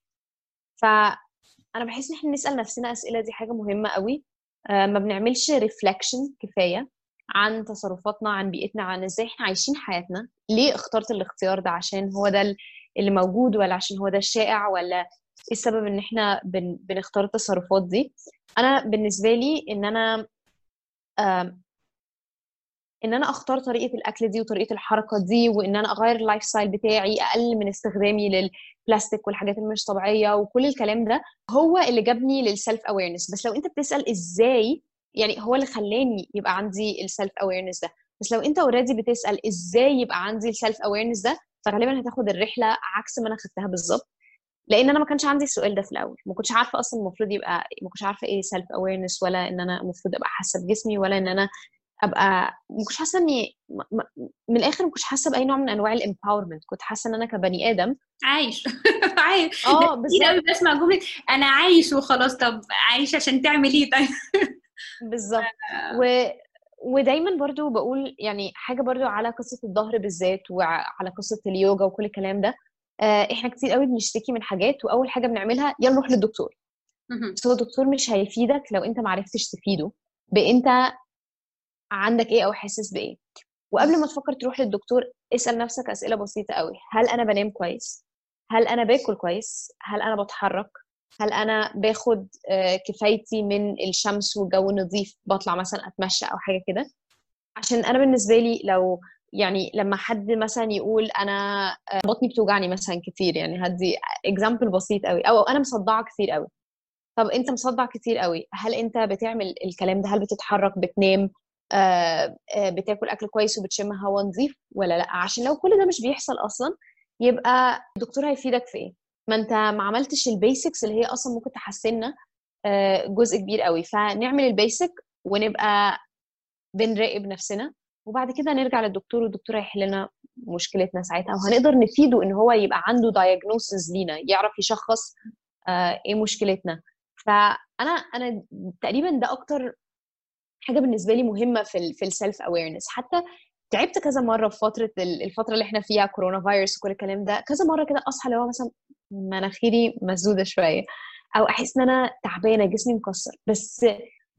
فانا بحس إن إحنا نسأل نفسنا أسئلة دي حاجة مهمة قوي. آه ما بنعملش reflection كفاية. عن تصرفاتنا عن بيئتنا عن إزاي إحنا عايشين حياتنا. ليه اخترت الاختيار ده؟ عشان هو ده اللي موجود ولا عشان هو ده الشائع ولا إيه السبب ان إحنا بن... بنختار التصرفات دي؟ أنا بالنسبة لي إن أنا إن أنا أختار طريقة الأكل دي وطريقة الحركة دي وإن أنا أغير ال lifestyle بتاعي أقل من استخدامي للبلاستيك والحاجات اللي مش طبيعية وكل الكلام ده هو اللي جابني لل self-awareness بس لو أنت بتسأل إزاي يعني هو اللي خلاني يبقى عندي ال self-awareness ده. بس لو انت already بتسأل إزاي يبقى عندي ال self-awareness ده فغالبا هتاخد الرحلة عكس ما أنا خدتها بالظبط. لأن أنا ما كانش عندي السؤال ده في الأول. ما كنتش عارفة أصلا المفروض يبقى ما كنتش عارفة إيه self-awareness ولا إن أنا المفروض أبقى حاسة بجسمي ولا إن أنا أبقى ما كنتش حاسة إني من الآخر ما كنتش حاسة بأي نوع من أنواع ال empowerment كنت حاسة إن أنا كبني آدم. عايش. عايش. آه بالظبط. قوي بسمع جملة أنا عايش وخلاص. طب عايش عشان تعمل إيه؟ طيب. بالظبط. و... ودايما برضو بقول يعني حاجة برضو على قصة الظهر بالذات وعلى قصة اليوجا وكل الكلام ده إحنا كتير قوي بنشتكي من حاجات وأول حاجة بنعملها يلا نروح للدكتور. بس هو الدكتور مش هيفيدك لو أنت ما عرفتش تفيده بأنت عندك إيه أو حاسس بإيه. وقبل ما تفكر تروح للدكتور اسأل نفسك أسئلة بسيطة قوي. هل أنا بنام كويس؟ هل أنا باكل كويس؟ هل أنا بتحرك؟ هل أنا باخد كفايتي من الشمس والجو نظيف بطلع مثلا أتمشى أو حاجة كده؟ عشان أنا بالنسبة لي لو يعني لما حد مثلا يقول أنا بطني بتوجعني مثلا كتير يعني هدي example بسيط قوي أو أنا مصدعة كتير قوي طب أنت مصدع كتير قوي هل أنت بتعمل الكلام ده؟ هل بتتحرك بتنام آه بتاكل أكل كويس وبتشم هواء نظيف ولا لأ؟ عشان لو كل ده مش بيحصل أصلا يبقى الدكتور هيفيدك في إيه؟ ما انت ما عملتش ال basics اللي هي أصلا ممكن تحسننا آه جزء كبير قوي. فنعمل ال basic ونبقى بنراقب نفسنا وبعد كده نرجع للدكتور والدكتور هيحل لنا مشكلتنا ساعتها. وهنقدر نفيده إن هو يبقى عنده diagnosis لينا يعرف يشخص آه، إيه مشكلتنا. فأنا أنا تقريبا ده أكتر حاجة بالنسبة لي مهمة في في ال self-awareness حتى تعبت كذا مرة في فترة ال- الفترة اللي إحنا فيها كورونا فيروس وكل الكلام ده. كذا مرة كده أصحى اللي هو مثلا مناخيري مسدودة شوية أو أحس إن أنا تعبانة جسمي مكسر. بس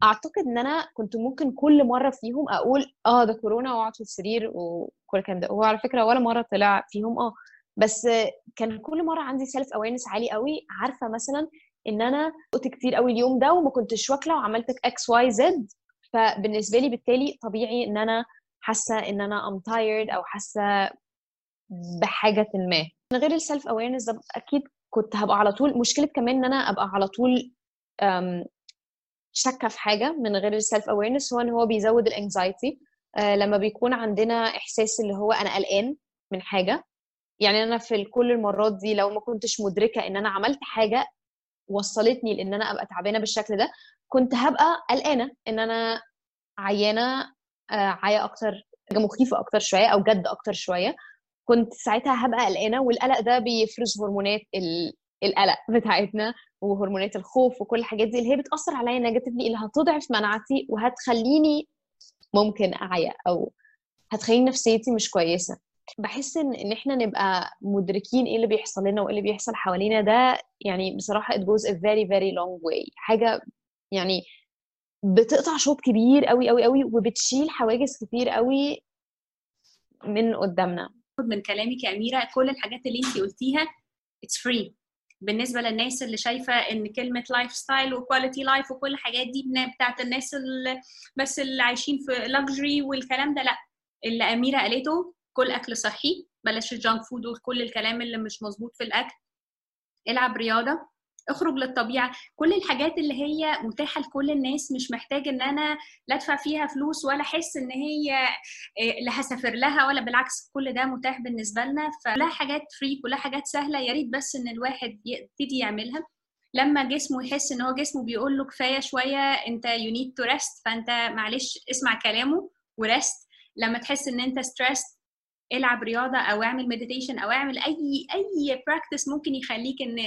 أعتقد إن أنا كنت ممكن كل مرة فيهم أقول آه ده كورونا واقعد في السرير وكل الكلام ده. هو على فكرة ولا مرة طلع فيهم آه. بس كان كل مرة عندي self-awareness عالي قوي عارفة مثلا إن أنا قلت كتير قوي اليوم ده وما كنتش واكلة وعملت X Y Z فبالنسبة لي بالتالي طبيعي إن أنا حاسة إن أنا I'm tired أو حاسة بحاجة ما. من غير ال self-awareness ده أكيد كنت هبقى على طول مشكلة كمان إن أنا أبقى على طول شاكة في حاجة من غير ال self-awareness هو إن هو بيزود ال anxiety لما بيكون عندنا إحساس اللي هو أنا قلقان من حاجة. يعني أنا في كل المرات دي لو ما كنتش مدركة إن أنا عملت حاجة وصلتني لإن أنا أبقى تعبانة بالشكل ده كنت هبقى قلقانة إن أنا عيانة آه، عيا أكتر مخيفة أكتر شوية أو جد أكتر شوية. كنت ساعتها هبقى قلقانة والقلق ده بيفرز هرمونات ال- القلق بتاعتنا وهرمونات الخوف وكل الحاجات دي اللي هي بتأثر عليا نيجاتيفلي اللي هتضعف مناعتي وهتخليني ممكن اعيا أو هتخليني نفسيتي مش كويسة. بحس ان إن إحنا نبقى مدركين إيه اللي بيحصل لنا وإيه اللي بيحصل حوالينا ده يعني بصراحة it goes a very very long way. حاجة يعني بتقطع شوط كبير قوي قوي قوي وبتشيل حواجز كتير قوي من قدامنا. من كلامك يا اميره كل الحاجات اللي انت قلتيها it's free بالنسبة للناس اللي شايفة إن كلمة lifestyle و quality life وكل الحاجات دي بتاعت الناس اللي بس اللي عايشين في luxury والكلام ده لأ. اللي أميرة قالته كل أكل صحي بلاش ال junk food وكل الكلام اللي مش مظبوط في الأكل. العب رياضة. اخرج للطبيعة. كل الحاجات اللي هي متاحة لكل الناس مش محتاج إن أنا لا أدفع فيها فلوس ولا أحس إن هي إيه، لا هسافر لها ولا بالعكس كل ده متاح بالنسبة لنا. فكلها حاجات free كلها حاجات سهلة. يا ريت بس إن الواحد يبتدي يعملها. لما جسمه يحس إن هو جسمه بيقول له كفاية شوية أنت you need to rest فأنت معلش اسمع كلامه و rest لما تحس إن أنت stressed العب رياضة أو أعمل meditation أو أعمل أي أي practice ممكن يخليك إن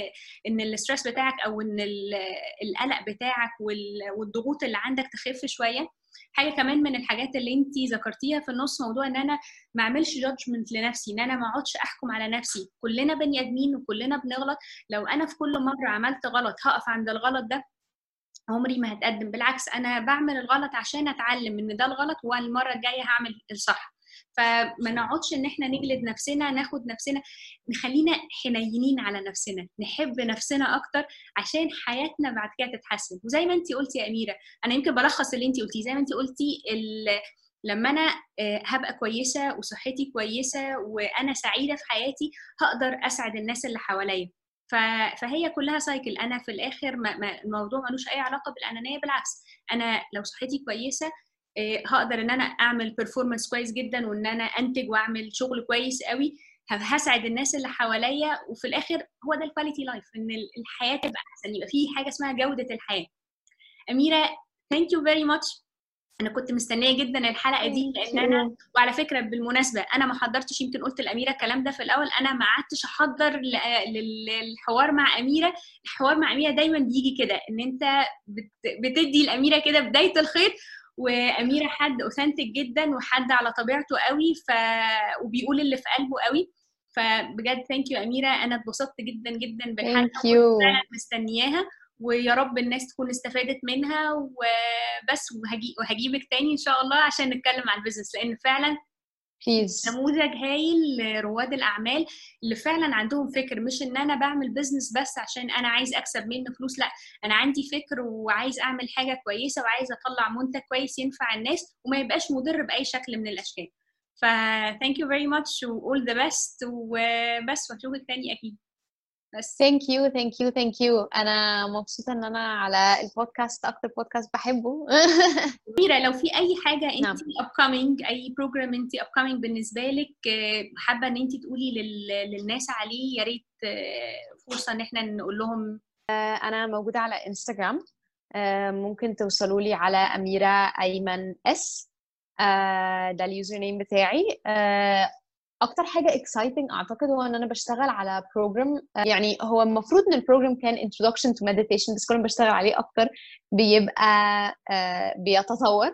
إن ال stress بتاعك أو إن ال- القلق بتاعك وال- والضغوط اللي عندك تخف شوية. حاجة كمان من الحاجات اللي انت ذكرتيها في النص موضوع إن أنا ما أعملش judgment لنفسي إن أنا ما أقعدش أحكم على نفسي. كلنا بني آدمين وكلنا بنغلط. لو أنا في كل مرة عملت غلط هقف عند الغلط ده عمري ما هتقدم. بالعكس أنا بعمل الغلط عشان أتعلم إن ده الغلط والمرة الجاية هعمل الصح. فما نقعدش إن إحنا نجلد نفسنا ناخد نفسنا نخلينا حنينين على نفسنا نحب نفسنا أكتر عشان حياتنا بعد كده تتحسن. وزي ما انت قلتي يا أميرة أنا يمكن بلخص اللي انت قلتيه. زي ما انت قلتي لما أنا آه، هبقى كويسة وصحتي كويسة وأنا سعيدة في حياتي هقدر أسعد الناس اللي حواليا. فهي كلها cycle أنا في الآخر ما الموضوع ملوش أي علاقة بالأنانية بالعكس. أنا لو صحتي كويسة هقدر إن أنا أعمل performance كويس جدا وإن أنا أنتج وأعمل شغل كويس قوي هسعد الناس اللي حواليا وفي الآخر هو ده ال quality life إن ال- الحياة تبقى أحسن يبقى في حاجة اسمها جودة الحياة. أميرة thank you very much أنا كنت مستنية جدا الحلقة دي لأن أنا وعلى فكرة بالمناسبة أنا ما حضرتش يمكن قلت لأميرة الكلام ده في الأول أنا ما قعدتش أحضر للحوار مع أميرة. الحوار مع أميرة دايما بيجي كده إن أنت بت- بتدي الاميره كده بداية الخيط وأميرة حد authentic جدا وحد على طبيعته قوي ف وبيقول اللي في قلبه قوي. فبجد thank you أميرة. أنا اتبسطت جدا جدا بالحلقة فعلا مستنياها. ويا رب الناس تكون استفادت منها. وبس وهجي وهجيبك تاني إن شاء الله عشان نتكلم عن ال business لأن فعلا please نموذج هايل لرواد الأعمال اللي فعلا عندهم فكر مش إن أنا بعمل business بس عشان أنا عايز أكسب منه فلوس لأ أنا عندي فكر وعايز أعمل حاجة كويسة وعايز أطلع منتج كويس ينفع الناس وما يبقاش مضر بأي شكل من الأشكال. ف thank you very much و all the best وبس وأشوفك تاني أكيد. thank you thank you thank you أنا مبسوطة إن أنا على البودكاست أكتر بودكاست بحبه. ميرا لو في أي حاجة انت نعم. upcoming أي program انت upcoming بالنسبة لك آه، حابة إن انت تقولي لل- للناس عليه يا ريت آه، فرصة إن إحنا نقول لهم. أنا موجودة على انستغرام آه، ممكن توصلوا لي على أميرة أيمن اس آه ده ال username بتاعي. آه أكتر حاجة exciting أعتقد هو إن أنا بشتغل على program يعني هو المفروض إن ال program كان introduction to meditation بس كل ما بشتغل عليه أكتر بيبقى آه بيتطور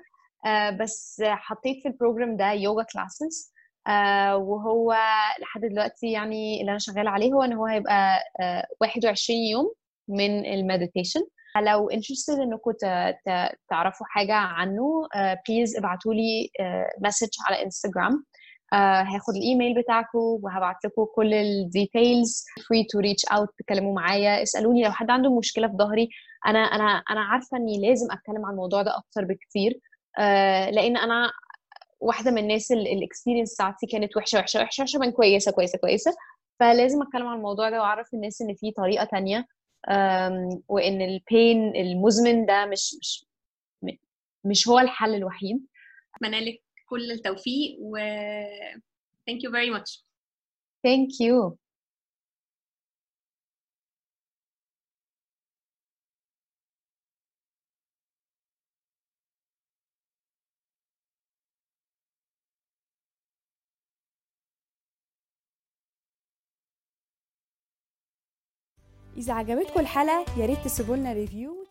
آه بس حطيت في ال program ده yoga classes آه وهو لحد دلوقتي يعني اللي أنا شغالة عليه هو إن هو هيبقى آه 21 يوم من ال meditation لو interested إنكم تعرفوا حاجة عنه please ابعتوا لي message على انستغرام هاخد الإيميل بتاعكم وهبعت لكم كل ال details feel free to reach out تكلموا معايا اسألوني. لو حد عنده مشكلة في ظهري أنا أنا أنا عارفة إني لازم أتكلم عن الموضوع ده أكتر بكتير. لأن أنا واحدة من الناس الاكسبيرينس بتاعتي كانت وحشة وحشة وحشة وحشة من كويسة كويسة كويسة. فلازم أتكلم عن الموضوع ده وأعرف الناس إن في طريقة تانية. وإن البين المزمن ده مش مش مش هو الحل الوحيد. اتمنى لك كل التوفيق و thank you very much. Thank you. إذا عجبتكم الحلقة ياريت تسيبولنا ريفيو